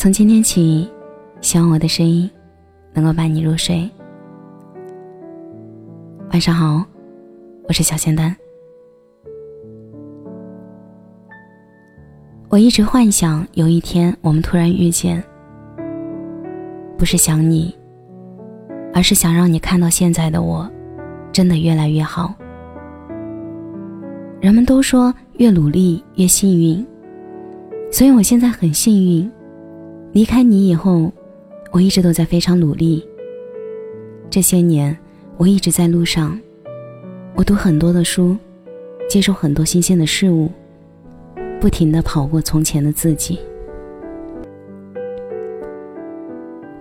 从今天起，希望我的声音能够伴你入睡。晚上好，我是小仙丹。我一直幻想有一天我们突然遇见，不是想你，而是想让你看到现在的我，真的越来越好。人们都说越努力越幸运，所以我现在很幸运。离开你以后，我一直都在非常努力。这些年，我一直在路上，我读很多的书，接受很多新鲜的事物，不停的跑过从前的自己。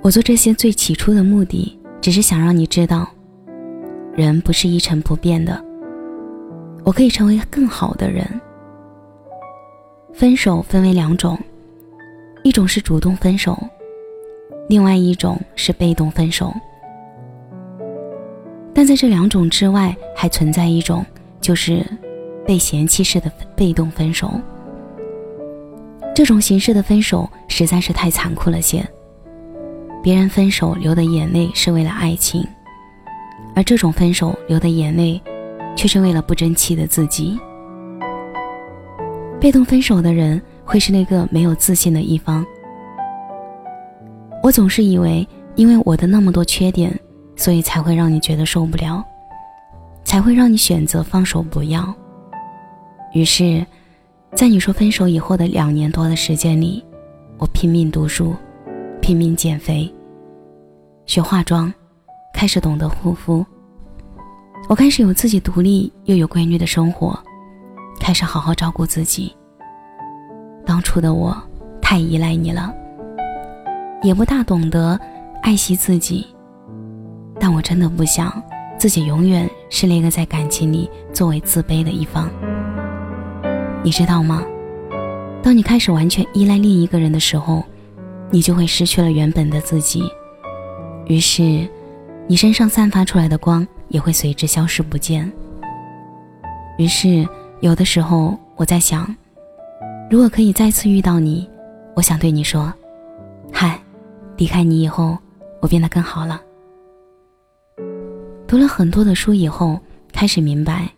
我做这些最起初的目的，只是想让你知道，人不是一成不变的。我可以成为更好的人。分手分为两种。一种是主动分手，另外一种是被动分手。但在这两种之外，还存在一种，就是被嫌弃式的被动分手。这种形式的分手实在是太残酷了些。别人分手流的眼泪是为了爱情，而这种分手流的眼泪，却是为了不争气的自己。被动分手的人。会是那个没有自信的一方。我总是以为，因为我的那么多缺点，所以才会让你觉得受不了，才会让你选择放手不要。于是，在你说分手以后的两年多的时间里，我拼命读书，拼命减肥，学化妆，开始懂得护肤。我开始有自己独立又有规律的生活，开始好好照顾自己。当初的我太依赖你了，也不大懂得爱惜自己。但我真的不想自己永远是那个在感情里作为自卑的一方。你知道吗？当你开始完全依赖另一个人的时候，你就会失去了原本的自己。于是，你身上散发出来的光也会随之消失不见。于是，有的时候我在想。如果可以再次遇到你，我想对你说：“嗨，离开你以后，我变得更好了。”读了很多的书以后，开始明白，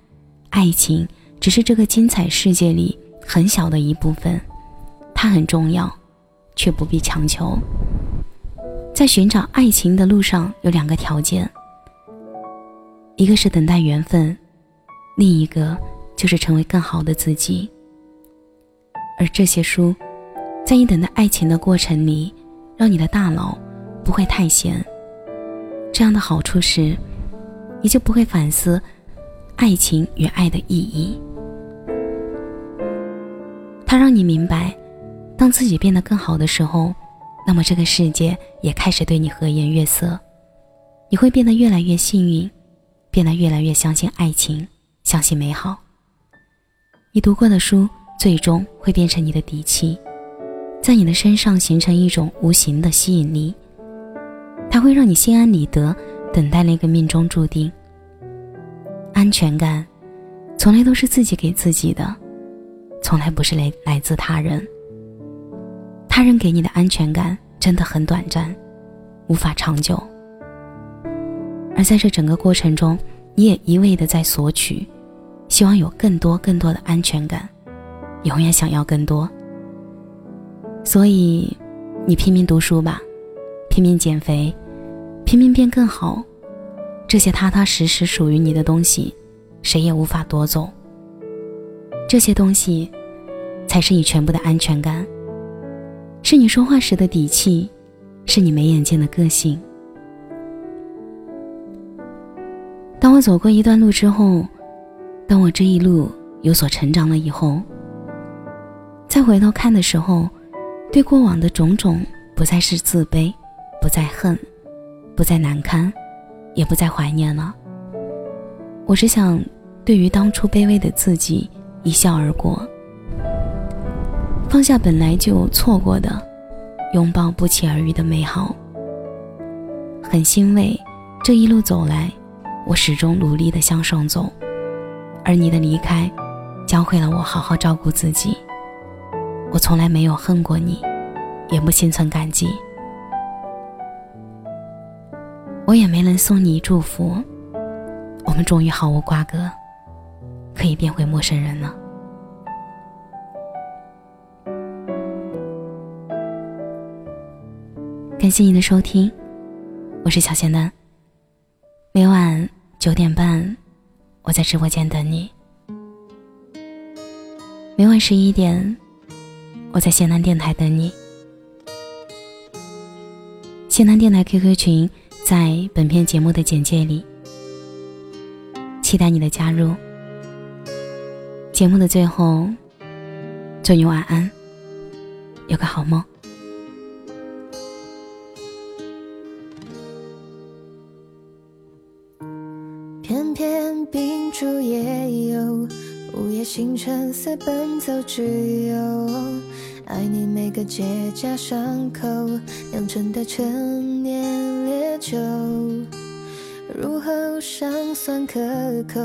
爱情只是这个精彩世界里很小的一部分，它很重要，却不必强求。在寻找爱情的路上，有两个条件：一个是等待缘分，另一个就是成为更好的自己。而这些书，在你等待爱情的过程里，让你的大脑不会太闲。这样的好处是，你就不会反思爱情与爱的意义。它让你明白，当自己变得更好的时候，那么这个世界也开始对你和颜悦色。你会变得越来越幸运，变得越来越相信爱情，相信美好。你读过的书。最终会变成你的底气，在你的身上形成一种无形的吸引力，它会让你心安理得，等待那个命中注定。安全感，从来都是自己给自己的，从来不是来来自他人。他人给你的安全感真的很短暂，无法长久。而在这整个过程中，你也一味的在索取，希望有更多更多的安全感。永远想要更多，所以你拼命读书吧，拼命减肥，拼命变更好。这些踏踏实实属于你的东西，谁也无法夺走。这些东西，才是你全部的安全感，是你说话时的底气，是你没眼见的个性。当我走过一段路之后，当我这一路有所成长了以后。再回头看的时候，对过往的种种不再是自卑，不再恨，不再难堪，也不再怀念了。我只想，对于当初卑微的自己一笑而过，放下本来就错过的，拥抱不期而遇的美好。很欣慰，这一路走来，我始终努力的向上走，而你的离开，教会了我好好照顾自己。我从来没有恨过你，也不心存感激。我也没能送你祝福，我们终于毫无瓜葛，可以变回陌生人了。感谢你的收听，我是小仙丹。每晚九点半，我在直播间等你。每晚十一点，我在仙丹电台等你。仙丹电台 QQ 群在本片节目的简介里，期待你的加入。节目的最后，祝你晚安，有个好梦。片片冰珠也有，午夜星辰似奔走之友。爱你每个结痂伤口酿成的陈年烈酒，入喉尚算可口，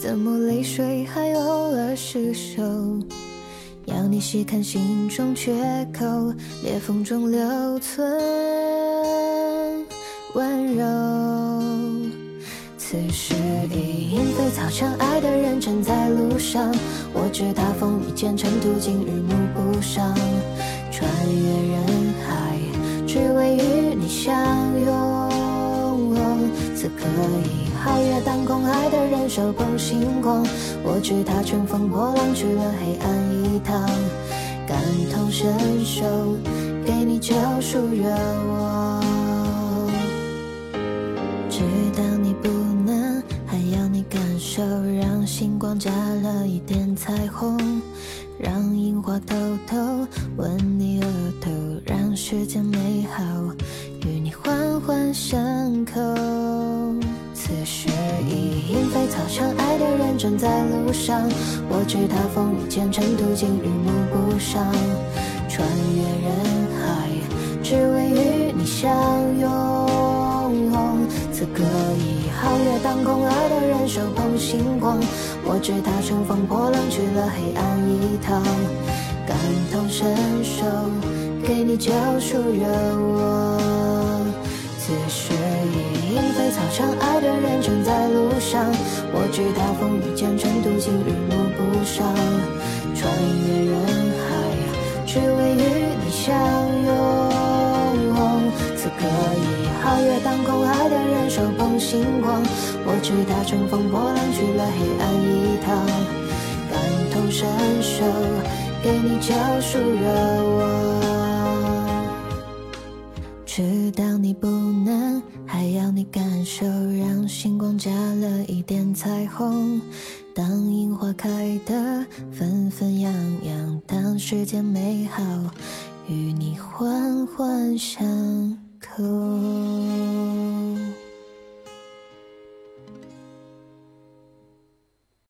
怎么泪水还偶尔失守？要你细看心中缺口，裂缝中留存温柔。此时已莺飞草长，爱的人正在路上。我知他风雨兼程，途经日暮不赏。穿越人海，只为与你相拥。此刻已皓月当空，爱的人手捧星光。我知他乘风破浪去了黑暗一趟，感同身受，给你救赎热望。星光加了一点彩虹，让樱花偷偷吻你额头，让世间美好与你环环相扣。此时已莺飞草长，爱的人正在路上。我知他风雨兼程，途经日暮不赏，穿越人海，只为与你相拥。此刻已皓月当空，爱的人手捧星光。我知他乘风破浪去了黑暗一趟，感同身受，给你救赎热望。此时已莺飞草长，爱的人正在路上。我知他风雨兼程，途经日暮不赏，穿越人海，只为与你相拥。当空，爱的人。手捧星光，我知他乘风破浪去了黑暗一趟，感同身受，给你救赎热望。知道你不能，还要你感受，让星光加了一点彩虹。当樱花开得纷纷扬扬，当世间美好与你环环相口。